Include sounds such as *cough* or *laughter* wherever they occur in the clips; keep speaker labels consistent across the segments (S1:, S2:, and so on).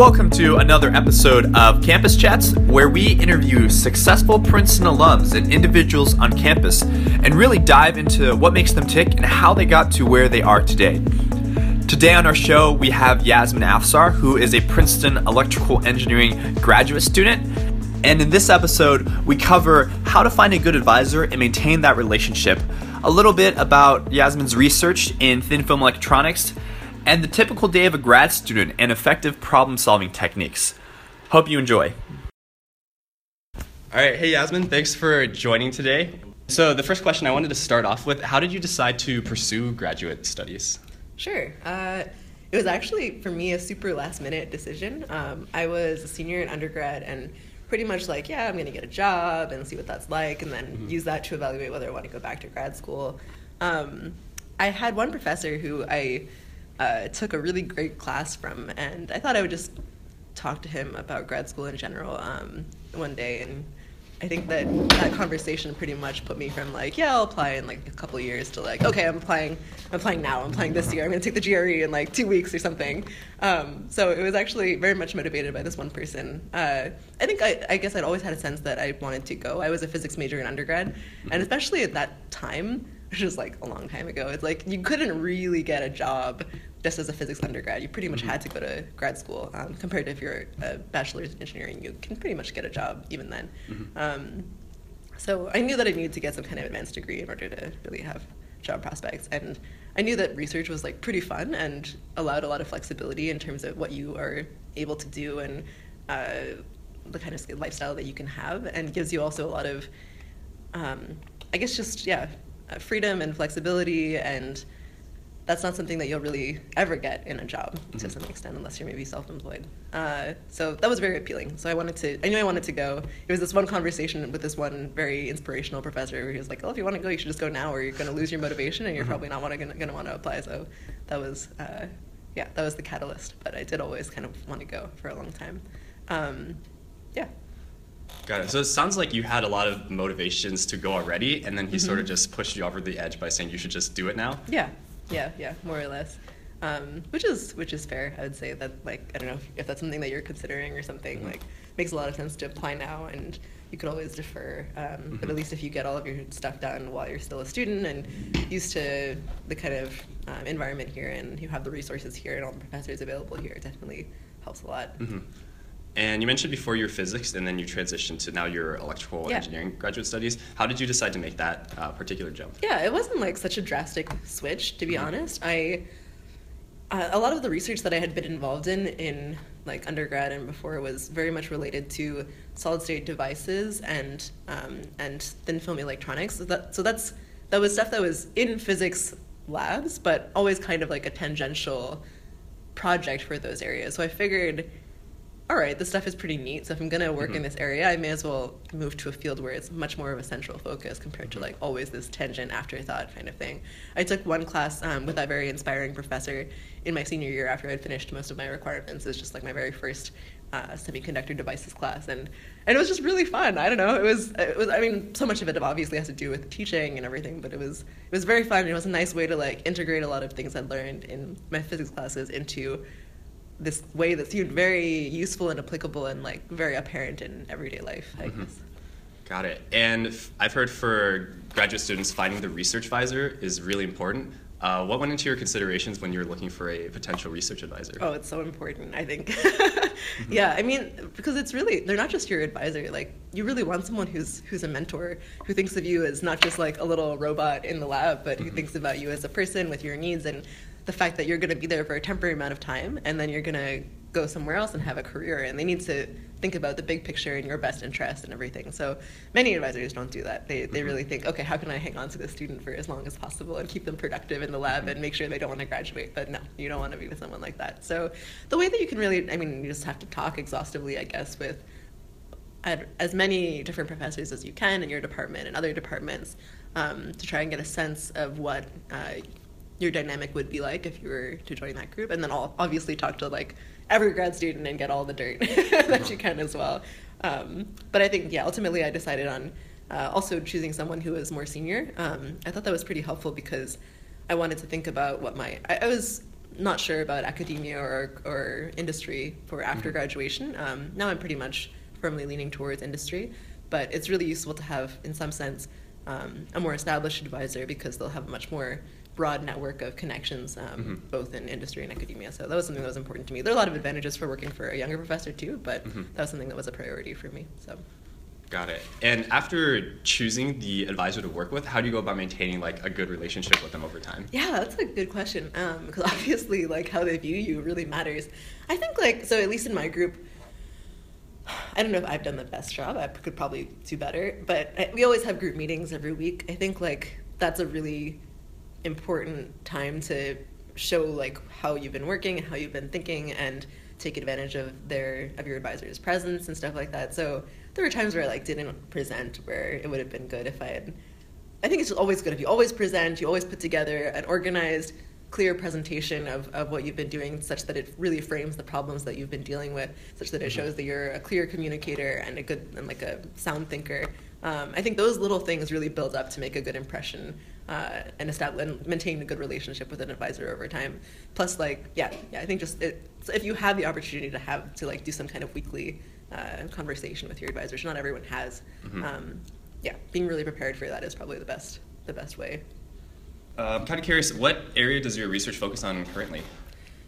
S1: Welcome to another episode of Campus Chats, where we interview successful Princeton alums and individuals on campus and really dive into what makes them tick and how they got to where they are today. Today on our show, we have Yasmin Afsar, who is a Princeton electrical engineering graduate student. And in this episode, we cover how to find a good advisor and maintain that relationship, a little bit about Yasmin's research in thin film electronics, and the typical day of a grad student and effective problem solving techniques. Hope you enjoy.
S2: All right, hey Yasmin, thanks for joining today. So, the first question I wanted to start off with how did you decide to pursue graduate studies?
S3: Sure. Uh, it was actually, for me, a super last minute decision. Um, I was a senior in undergrad and pretty much like, yeah, I'm going to get a job and see what that's like, and then mm-hmm. use that to evaluate whether I want to go back to grad school. Um, I had one professor who I uh, took a really great class from, and I thought I would just talk to him about grad school in general um, one day, and I think that that conversation pretty much put me from like, yeah, I'll apply in like a couple years to like, okay, I'm applying, I'm applying now, I'm applying this year, I'm gonna take the GRE in like two weeks or something. Um, so it was actually very much motivated by this one person. Uh, I think I, I guess I'd always had a sense that I wanted to go. I was a physics major in undergrad, and especially at that time, *laughs* which is like a long time ago, it's like you couldn't really get a job just as a physics undergrad, you pretty much mm-hmm. had to go to grad school. Um, compared to if you're a bachelor's in engineering, you can pretty much get a job even then. Mm-hmm. Um, so I knew that I needed to get some kind of advanced degree in order to really have job prospects. And I knew that research was like pretty fun and allowed a lot of flexibility in terms of what you are able to do and uh, the kind of lifestyle that you can have, and gives you also a lot of, um, I guess, just yeah, freedom and flexibility and that's not something that you'll really ever get in a job mm-hmm. to some extent unless you're maybe self-employed. Uh, so that was very appealing. So i wanted to i knew i wanted to go. It was this one conversation with this one very inspirational professor where he was like oh if you want to go you should just go now or you're going to lose your motivation and you're mm-hmm. probably not going to want to apply. So that was uh, yeah that was the catalyst. But i did always kind of want to go for a long time. Um, yeah
S2: Got it. So it sounds like you had a lot of motivations to go already, and then he mm-hmm. sort of mm-hmm. just pushed you over the edge by saying you should just do it now.
S3: Yeah, yeah, yeah, more or less. Um, which is which is fair. I would say that like I don't know if, if that's something that you're considering or something mm-hmm. like makes a lot of sense to apply now, and you could always defer. Um, mm-hmm. But at least if you get all of your stuff done while you're still a student and used to the kind of um, environment here, and you have the resources here and all the professors available here, it definitely helps a lot.
S2: And you mentioned before your physics, and then you transitioned to now your electrical
S3: yeah.
S2: engineering graduate studies. How did you decide to make that uh, particular jump?
S3: Yeah, it wasn't like such a drastic switch, to be mm-hmm. honest. I uh, a lot of the research that I had been involved in in like undergrad and before was very much related to solid state devices and um, and thin film electronics. So, that, so that's that was stuff that was in physics labs, but always kind of like a tangential project for those areas. So I figured all right, this stuff is pretty neat. So if I'm going to work mm-hmm. in this area, I may as well move to a field where it's much more of a central focus compared to mm-hmm. like always this tangent afterthought kind of thing. I took one class um, with that very inspiring professor in my senior year after I'd finished most of my requirements. It was just like my very first uh, semiconductor devices class, and and it was just really fun. I don't know. It was it was. I mean, so much of it obviously has to do with teaching and everything, but it was it was very fun. It was a nice way to like integrate a lot of things I'd learned in my physics classes into this way that seemed very useful and applicable and like very apparent in everyday life. I mm-hmm. guess.
S2: Got it. And f- I've heard for graduate students, finding the research advisor is really important. Uh, what went into your considerations when you were looking for a potential research advisor?
S3: Oh, it's so important, I think. *laughs* mm-hmm. Yeah, I mean, because it's really they're not just your advisor. Like, you really want someone who's who's a mentor, who thinks of you as not just like a little robot in the lab, but who mm-hmm. thinks about you as a person with your needs and the fact that you're going to be there for a temporary amount of time and then you're going to go somewhere else and have a career and they need to think about the big picture and your best interest and everything. So many advisors don't do that. They, they mm-hmm. really think okay how can i hang on to the student for as long as possible and keep them productive in the lab and make sure they don't want to graduate? But no you don't want to be with someone like that. So the way that you can really i mean you just have to talk exhaustively i guess with as many different professors as you can in your department and other departments um, to try and get a sense of what uh, your dynamic would be like if you were to join that group, and then I'll obviously talk to like every grad student and get all the dirt *laughs* that you can as well. Um, but I think yeah, ultimately I decided on uh, also choosing someone who was more senior. Um, I thought that was pretty helpful because I wanted to think about what my I, I was not sure about academia or, or industry for after
S2: Mhm.
S3: graduation. Um, now I'm pretty much firmly leaning towards industry, but it's really useful to have, in some sense, um, a more established advisor because they'll have much more broad network of connections, um,
S2: Mhm.
S3: both in industry and academia. So that was something that was important to me. There are a lot of advantages for working for a younger professor too, but
S2: Mhm.
S3: that was something that was a priority for me. So.
S2: Got it. And after choosing the advisor to work with, how do you go about maintaining like a good relationship with them over time?
S3: Yeah, that's a good question. Um, because *laughs* obviously, like how they view you really matters. I think, like, so at least in my group, *sighs* I don't know if I've done the best job. I could probably do better, but I, we always have group meetings every week. I think like that's a really important time to show like how you've been working and how you've been thinking and take advantage of their of your advisor's presence and stuff like that. So there were times where I like didn't present where it would have been good if I had I think it's always good if you always present, you always put together an organized, clear presentation of, of what you've been doing such that it really frames the problems that you've been dealing with, such that it shows that you're a clear communicator and a good and like a sound thinker. Um, I think those little things really build up to make a good impression uh, and establish and maintain a good relationship with an advisor over time. Plus, like, yeah, yeah, I think just it, so if you have the opportunity to have to like do some kind of weekly uh, conversation with your advisor, which not everyone has.
S2: Mhm.
S3: Um, yeah, being really prepared for that is probably the best the best way.
S2: Uh, I'm kind of curious, what area does your research focus on currently?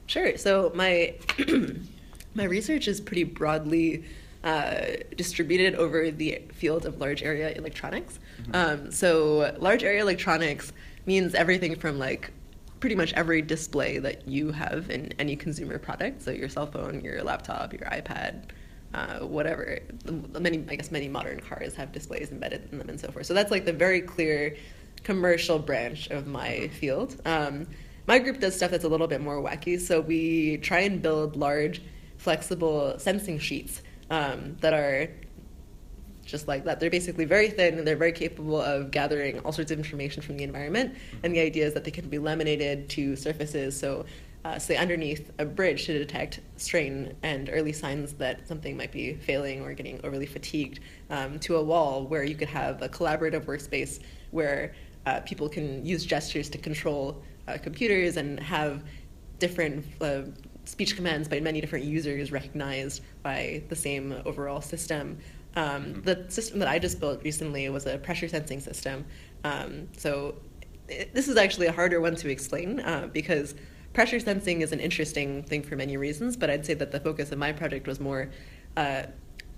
S3: Sure. So my *clears throat* my research is pretty broadly uh, distributed over the field of large area electronics. Um, so large area electronics means everything from like pretty much every display that you have in any consumer product. So your cell phone, your laptop, your iPad. Uh, whatever, many I guess many modern cars have displays embedded in them and so forth. So that's like the very clear commercial branch of my field. Um, my group does stuff that's a little bit more wacky. So we try and build large, flexible sensing sheets um, that are just like that. They're basically very thin and they're very capable of gathering all sorts of information from the environment. And the idea is that they can be laminated to surfaces. So, uh, say underneath a bridge to detect strain and early signs that something might be failing or getting overly fatigued, um, to a wall where you could have a collaborative workspace where uh, people can use gestures to control uh, computers and have different uh, speech commands by many different users recognized by the same overall system. Um, the system that I just built recently was a pressure sensing system. Um, so it, this is actually a harder one to explain uh, because pressure sensing is an interesting thing for many reasons, but I'd say that the focus of my project was more uh,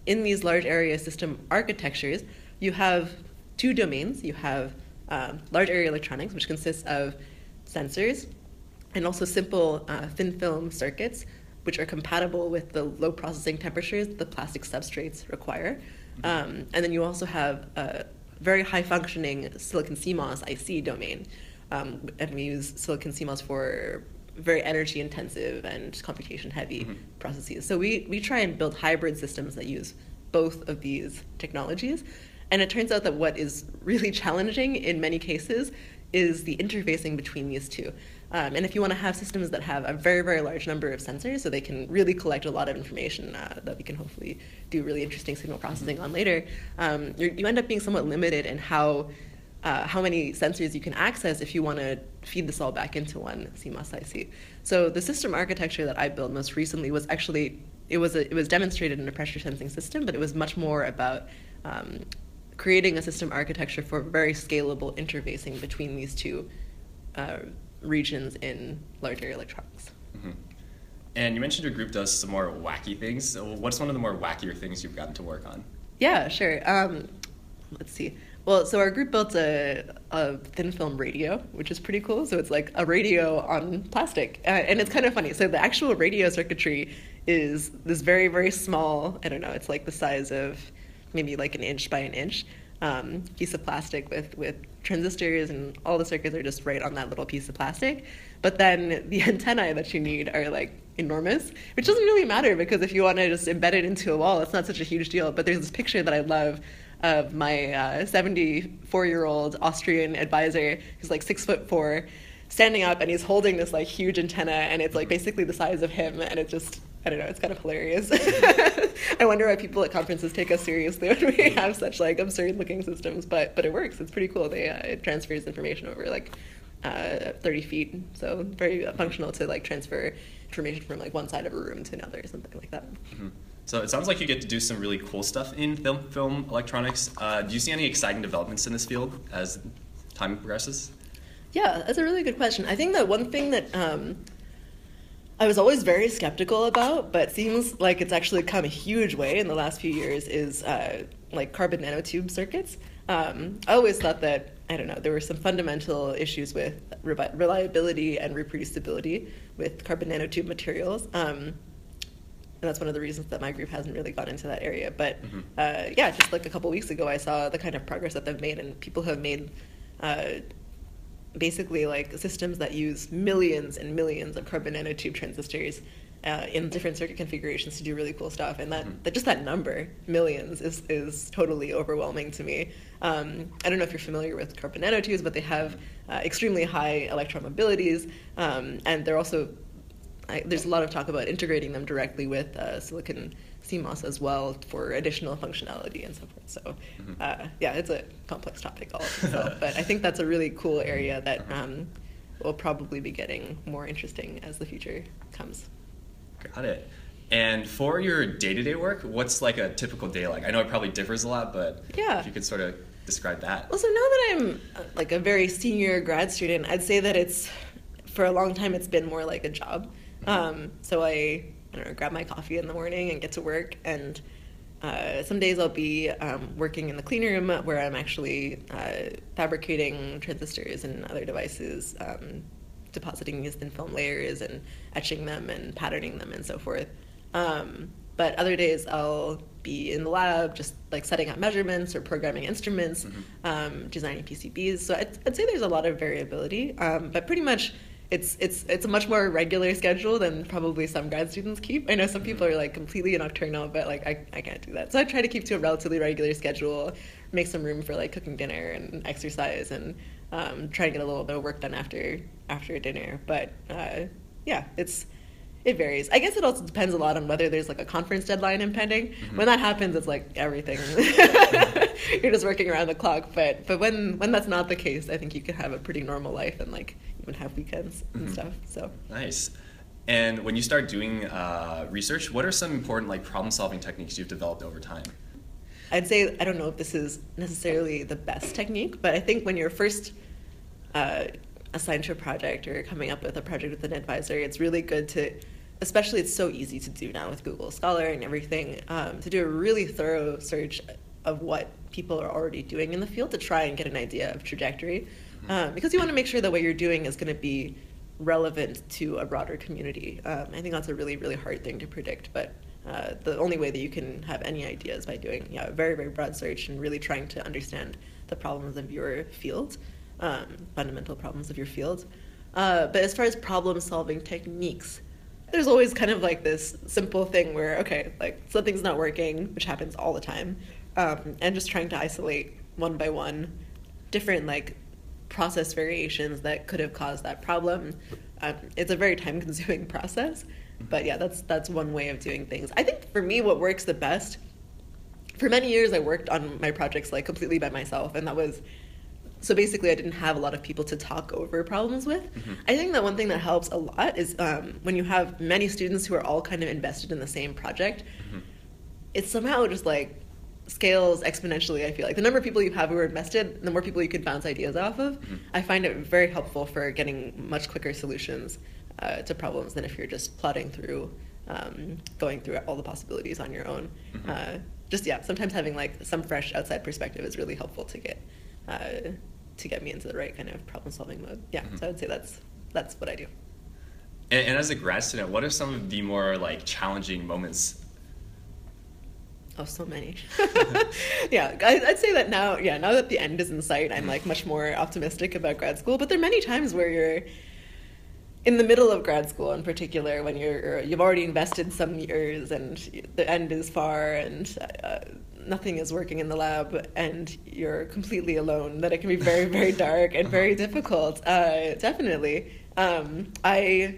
S3: in these large area system architectures, you have two domains. You have um, large area electronics, which consists of sensors and also simple uh, thin film circuits, which are compatible with the low processing temperatures the plastic substrates require. Um, and then you also have a very high functioning silicon CMOS IC domain. Um, and we use silicon CMOS for very energy intensive and computation heavy
S2: Mhm.
S3: processes. So we, we try and build hybrid systems that use both of these technologies. And it turns out that what is really *laughs* challenging in many cases is the interfacing between these two. Um, and if you want to have systems that have a very, very large number of sensors, so they can really collect a lot of information uh, that we can hopefully do really interesting signal processing on later, um, you end up being somewhat limited in how uh, how many sensors you can access if you want to feed this all back into one CMOS IC. So the system architecture that I built most recently was actually it was a, it was demonstrated in a pressure sensing system, but it was much more about um, creating a system architecture for very scalable interfacing between these two uh, regions in large area electronics.
S2: Mhm. And you mentioned your group does some more wacky things. So what's one of the more wackier things you've gotten to work on?
S3: Yeah, sure. Um, let's see. Well, so our group built a, a thin film radio, which is pretty cool. So it's like a radio on plastic. Uh, and it's kind of funny. So the actual radio circuitry is this very, very small, I don't know, it's like the size of maybe like an inch by an inch um, piece of plastic with, with transistors, and all the circuits are just right on that little piece of plastic. But then the *laughs* antennae that you need are like enormous, which doesn't really matter because if you want to just embed it into a wall, it's not such a huge deal. But there's this picture that I love of my 74 uh, year old Austrian advisor who's like six foot four, standing up and he's holding this like huge antenna, and it's like basically the size of him, and it just I don't know, it's kind of hilarious. *laughs* I wonder why people at conferences take us seriously when we have such like absurd looking systems, but but it works. It's pretty cool. They uh, it transfers information over like uh, 30 feet, so very functional to like transfer information from like one side of a room to another or something like that.
S2: Mm-hmm. So it sounds like you get to do some really cool stuff in film, film electronics. Uh, do you see any exciting developments in this field as time progresses?
S3: Yeah, that's a really good question. I think that one thing that um, I was always very skeptical about, but seems like it's actually come a huge way in the last few years is uh, like carbon nanotube circuits. Um, I always thought that I don't know there were some fundamental issues with reliability and reproducibility with carbon nanotube materials. Um, and that's one of the reasons that my group hasn't really gone into that area. But mm-hmm. uh, yeah, just like a couple weeks ago, I saw the kind of progress that they've made, and people have made uh, basically like systems that use millions and millions of carbon nanotube transistors uh, in different circuit configurations to do really cool stuff. And that, mm-hmm. that just that number, millions, is, is totally overwhelming to me. Um, I don't know if you're familiar with carbon nanotubes, but they have uh, extremely high electron mobilities, um, and they're also I, there's a lot of talk about integrating them directly with uh, silicon CMOS as well for additional functionality and so forth. So, mm-hmm. uh, yeah, it's a complex topic all of itself, *laughs* but I think that's a really cool area that um, will probably be getting more interesting as the future comes.
S2: Got it. And for your day-to-day work, what's like a typical day like? I know it probably differs a lot, but
S3: yeah.
S2: if you could sort of describe that.
S3: Well, so now that I'm uh, like a very senior grad student, I'd say that it's for a long time it's been more like a job. Um, so I, I don't know, grab my coffee in the morning and get to work. And uh, some days I'll be um, working in the clean room where I'm actually uh, fabricating transistors and other devices, um, depositing these thin film layers and etching them and patterning them and so forth. Um, but other days I'll be in the lab just like setting up measurements or programming instruments, mm-hmm. Um, designing PCBs. So I'd, I'd, say there's a lot of variability, um, but pretty much it's it's it's a much more regular schedule than probably some grad students keep. I know some people are like completely nocturnal, but like I, I can't do that. So I try to keep to a relatively regular schedule, make some room for like cooking dinner and exercise, and um, try to get a little bit of work done after after dinner. But uh, yeah, it's it varies. I guess it also depends a lot on whether there's like a conference deadline impending. Mm-hmm. When that happens, it's like everything. *laughs* *laughs* You're just working around the clock. But but when when that's not the case, I think you can have a pretty normal life and like even have weekends and mm-hmm. stuff. So
S2: nice. And when you start doing uh, research, what are some important like problem solving techniques you've developed over time?
S3: I'd say I don't know if this is necessarily the best technique, but I think when you're first uh, assigned to a project or coming up with a project with an advisor, it's really good to especially it's so easy to do now with Google Scholar and everything, um, to do a really thorough search of what people are already doing in the field to try and get an idea of trajectory. Um, because you want to make sure that what you're doing is going to be relevant to a broader community. Um, I think that's a really, really hard thing to predict, but uh, the only way that you can have any ideas by doing yeah, a very, very broad search and really trying to understand the problems of your field, um, fundamental problems of your field. Uh, but as far as problem solving techniques, there's always kind of like this simple thing where okay like something's not working which happens all the time um, and just trying to isolate one by one different like process variations that could have caused that problem um, it's a very time consuming *laughs* process but yeah that's that's one way of doing things i think for me what works the best for many years i worked on my projects like completely by myself and that was so basically i didn't have a lot of people to talk over problems with mm-hmm. i think that one thing that helps a lot is um, when you have many students who are all kind of invested in the same project mm-hmm. it's somehow just like scales exponentially i feel like the number of people you have who are invested the more people you can bounce ideas off of mm-hmm. i find it very helpful for getting much quicker solutions uh, to problems than if you're just plodding through um, going through all the possibilities on your own mm-hmm. uh, just yeah sometimes having like some fresh outside perspective is really helpful to get uh, to get me into the right kind of problem solving mode. Yeah, mm-hmm. so I would say that's that's what I do.
S2: And, and, as a grad student, what are some of the more like challenging moments?
S3: Oh, so many. *laughs* yeah, I, would say that now. Yeah, now that the end is in sight, I'm like much more optimistic about grad school. But there are many times where you're in the middle of grad school, in particular, when you're you've already invested some years and the end is far and. Uh, nothing is working in the lab and you're completely alone, that it can be very, very dark and very difficult. Uh, definitely. Um, I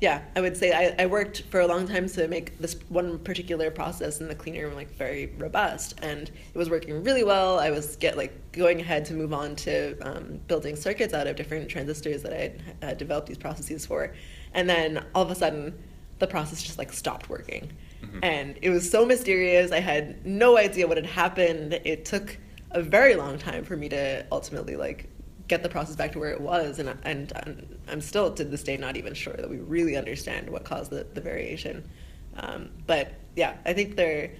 S3: yeah, I would say I, I worked for a long time to make this one particular process in the clean room like very robust, and it was working really well. I was get like going ahead to move on to um, building circuits out of different transistors that I had uh, developed these processes for, and then all of a sudden, the process just like stopped working, mm-hmm. and it was so mysterious. I had no idea what had happened. It took a very long time for me to ultimately like get the process back to where it was and, and i'm still to this day not even sure that we really understand what caused the, the variation. Um, but yeah i think there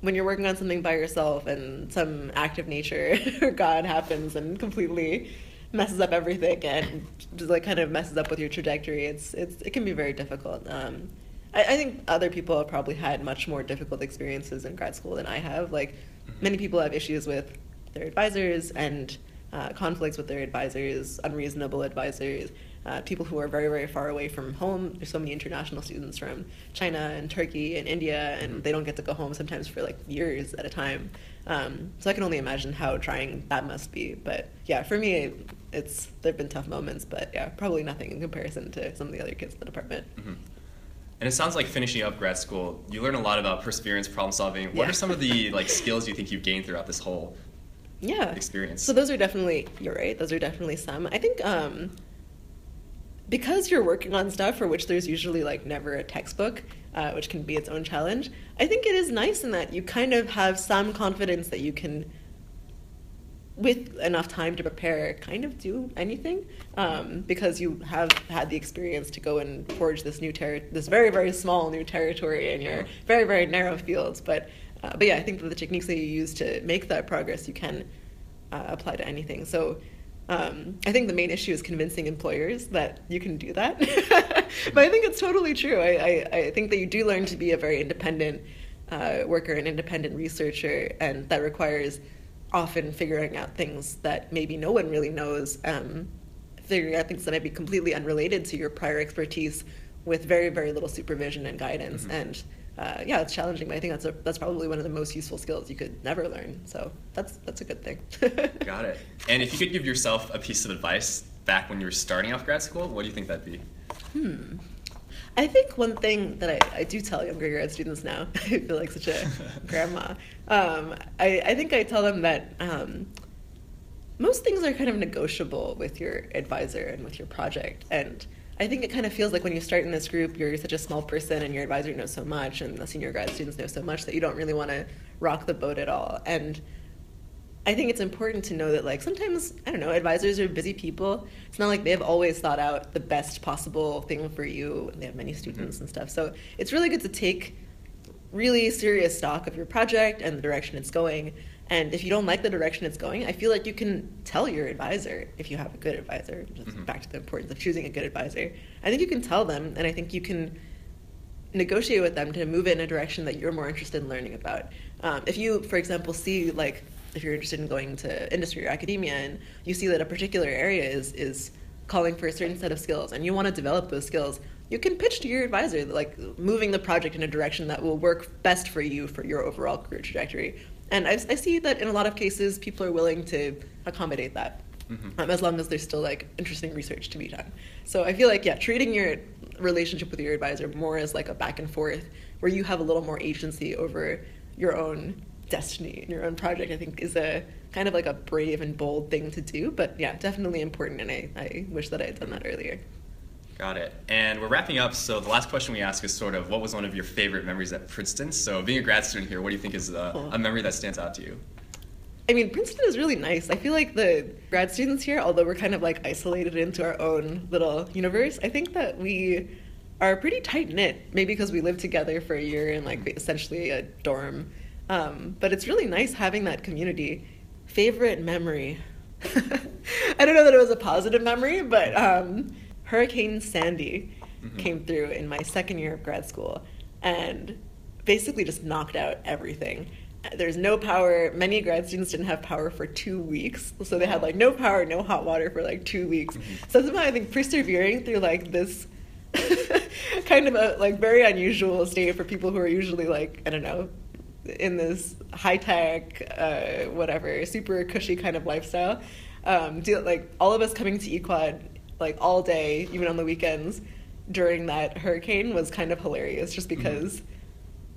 S3: when you're working on something by yourself and some act of nature *laughs* or god happens and completely messes up everything and just like kind of messes up with your trajectory it's it's it can be very difficult. Um, I, I think other people have probably had much more difficult experiences in grad school than i have. Like many people have issues with their advisors and uh, conflicts with their advisors, unreasonable advisors, uh, people who are very, very far away from home. There's so many international students from China and Turkey and India, and mm-hmm. they don't get to go home sometimes for like years at a time. Um, so I can only imagine how trying that must be. But yeah, for me, it's there've been tough moments, but yeah, probably nothing in comparison to some of the other kids in the department.
S2: Mm-hmm. And it sounds like finishing up grad school, you learn a lot about perseverance, problem solving. What
S3: yeah.
S2: are some of the *laughs* like skills you think you've gained throughout this whole
S3: yeah
S2: experience.
S3: So those are definitely you're right. Those are definitely some. I think um, because you're working on stuff for which there's usually like never a textbook, uh, which can be its own challenge. I think it is nice in that you kind of have some confidence that you can. With enough time to prepare, kind of do anything, um, because you have had the experience to go and forge this new ter- this very very small new territory in your very very narrow fields. But uh, but yeah, I think that the techniques that you use to make that progress, you can uh, apply to anything. So um, I think the main issue is convincing employers that you can do that. *laughs* but I think it's totally true. I, I, I, think that you do learn to be a very independent uh, worker, an independent researcher, and that requires often figuring out things that maybe no one really knows, um, figuring out things that might be completely unrelated to your prior expertise with very, very little supervision and guidance. Mm-hmm. And uh, yeah, it's challenging, but I think that's a, that's probably one of the most useful skills you could never learn. So that's that's a good thing. *laughs*
S2: Got it. And if you could give yourself a piece of advice back when you were starting off grad school, what do you think that'd be?
S3: Hmm. I think one thing that I, I do tell younger grad students now, *laughs* I feel like such a *laughs* grandma. Um, I, I think I tell them that um, most things are kind of negotiable with your advisor and with your project. And I think it kind of feels like when you start in this group, you're such a small person and your advisor knows so much and the senior grad students know so much that you don't really want to rock the boat at all. And I think it's important to know that, like, sometimes, I don't know, advisors are busy people. It's not like they have always thought out the best possible thing for you. And they have many students mm-hmm. and stuff. So it's really good to take really serious stock of your project and the direction it's going and if you don't like the direction it's going, I feel like you can tell your advisor if you have a good advisor. Just mm-hmm. back to the importance of choosing a good advisor. I think you can tell them, and I think you can negotiate with them to move it in a direction that you're more interested in learning about. Um, if you, for example, see like if you're interested in going to industry or academia, and you see that a particular area is is calling for a certain set of skills, and you want to develop those skills, you can pitch to your advisor like moving the project in a direction that will work best for you for your overall career trajectory and I, I, see that in a lot of cases, people are willing to accommodate that, mm-hmm. um, as long as there's still like interesting research to be done. So I feel like yeah, treating your relationship with your advisor more as like a back and forth, where you have a little more agency over your own destiny and your own project, I think is a kind of like a brave and bold thing to do. But yeah, definitely important, and I, I wish that I had done that earlier.
S2: Got it. And we're wrapping up. So the last question we ask is sort of what was one of your favorite memories at Princeton? So being a grad student here, what do you think is a, a memory that stands out to you?
S3: I mean, Princeton is really nice. I feel like the grad students here, although we're kind of like isolated into our own little universe, I think that we are pretty tight knit. Maybe because we lived together for a year in like essentially a dorm. Um, but it's really nice having that community. Favorite memory? *laughs* I don't know that it was a positive memory, but um, Hurricane Sandy mm-hmm. came through in my second year of grad school and basically just knocked out everything. There's no power. Many grad students didn't have power for two weeks. So they had like no power, no hot water for like two weeks. Mm-hmm. So somehow I think persevering through like this *laughs* kind of a like very unusual state for people who are usually like, I don't know, in this high tech, uh, whatever, super cushy kind of lifestyle. Um, do, like all of us coming to EQuad like all day, even on the weekends, during that hurricane was kind of hilarious just
S2: Mm-hmm.
S3: because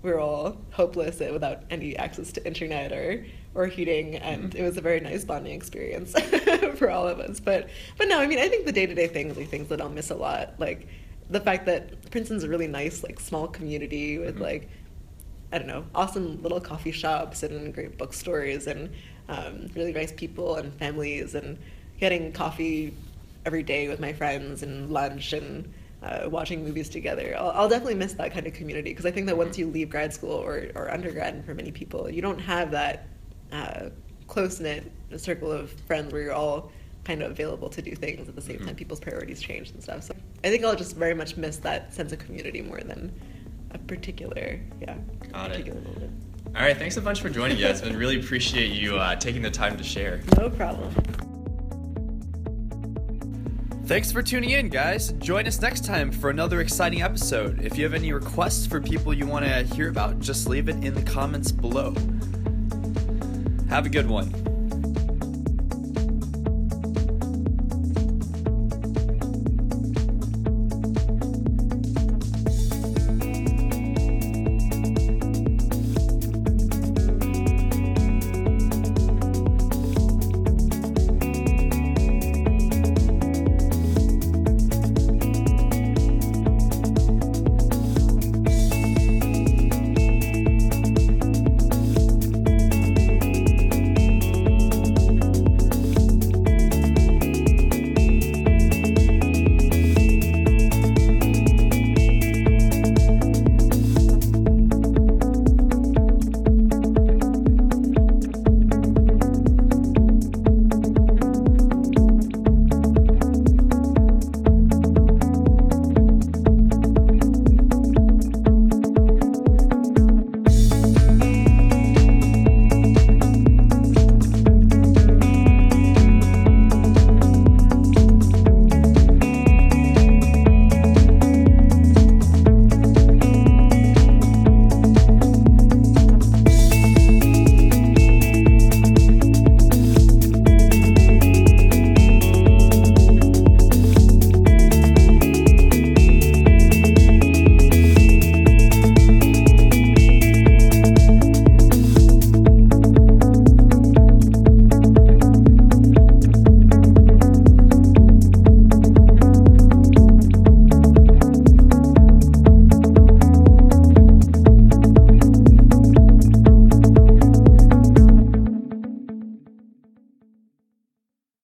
S3: we were all hopeless without any access to internet or or heating and
S2: Mhm.
S3: it was a very nice bonding experience *laughs* for all of us but but no i mean i think the day-to-day things are things that i'll miss a lot like the fact that princeton's a really nice like small community with
S2: Mhm.
S3: like i don't know awesome little coffee shops and great bookstores and um, really nice people and families and getting coffee every day with my friends and lunch and uh, watching movies together. I'll, I'll definitely miss that kind of community because I think that once you leave grad school or, or undergrad, for many people, you don't have that uh, close knit circle of friends where you're all kind of available to do things at the same
S2: Mhm.
S3: time. People's priorities change and stuff. So I think I'll just very much miss that sense of community more than a particular, yeah,
S2: Got it.
S3: particular moment.
S2: All right, thanks a bunch for joining us, and really appreciate you uh, taking the time to share.
S3: No problem.
S1: Thanks for tuning in, guys. Join us next time for another exciting episode. If you have any requests for people you want to hear about, just leave it in the comments below. Have a good one.